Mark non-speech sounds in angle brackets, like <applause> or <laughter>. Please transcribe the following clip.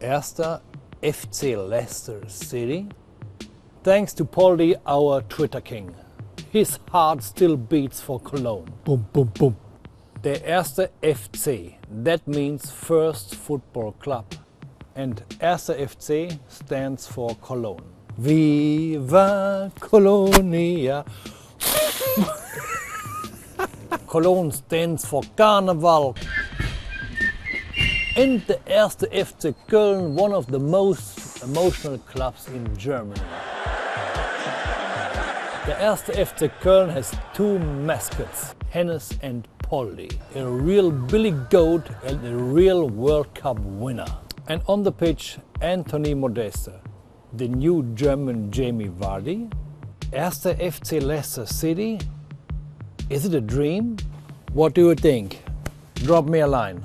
Erster FC Leicester City. Thanks to Poldi, our Twitter king. His heart still beats for Cologne. Boom, boom, boom. Der erste FC, that means First Football Club. And erster FC stands for Cologne. Viva Colonia! <laughs> Cologne stands for Carnival. And the erste FC Köln, one of the most emotional clubs in Germany. The erste FC Köln has two mascots, Hennes and Poldi, a real Billy Goat and a real World Cup winner. And on the pitch, Anthony Modeste, the new German Jamie Vardy. Erste FC Leicester City. Is it a dream? What do you think? Drop me a line.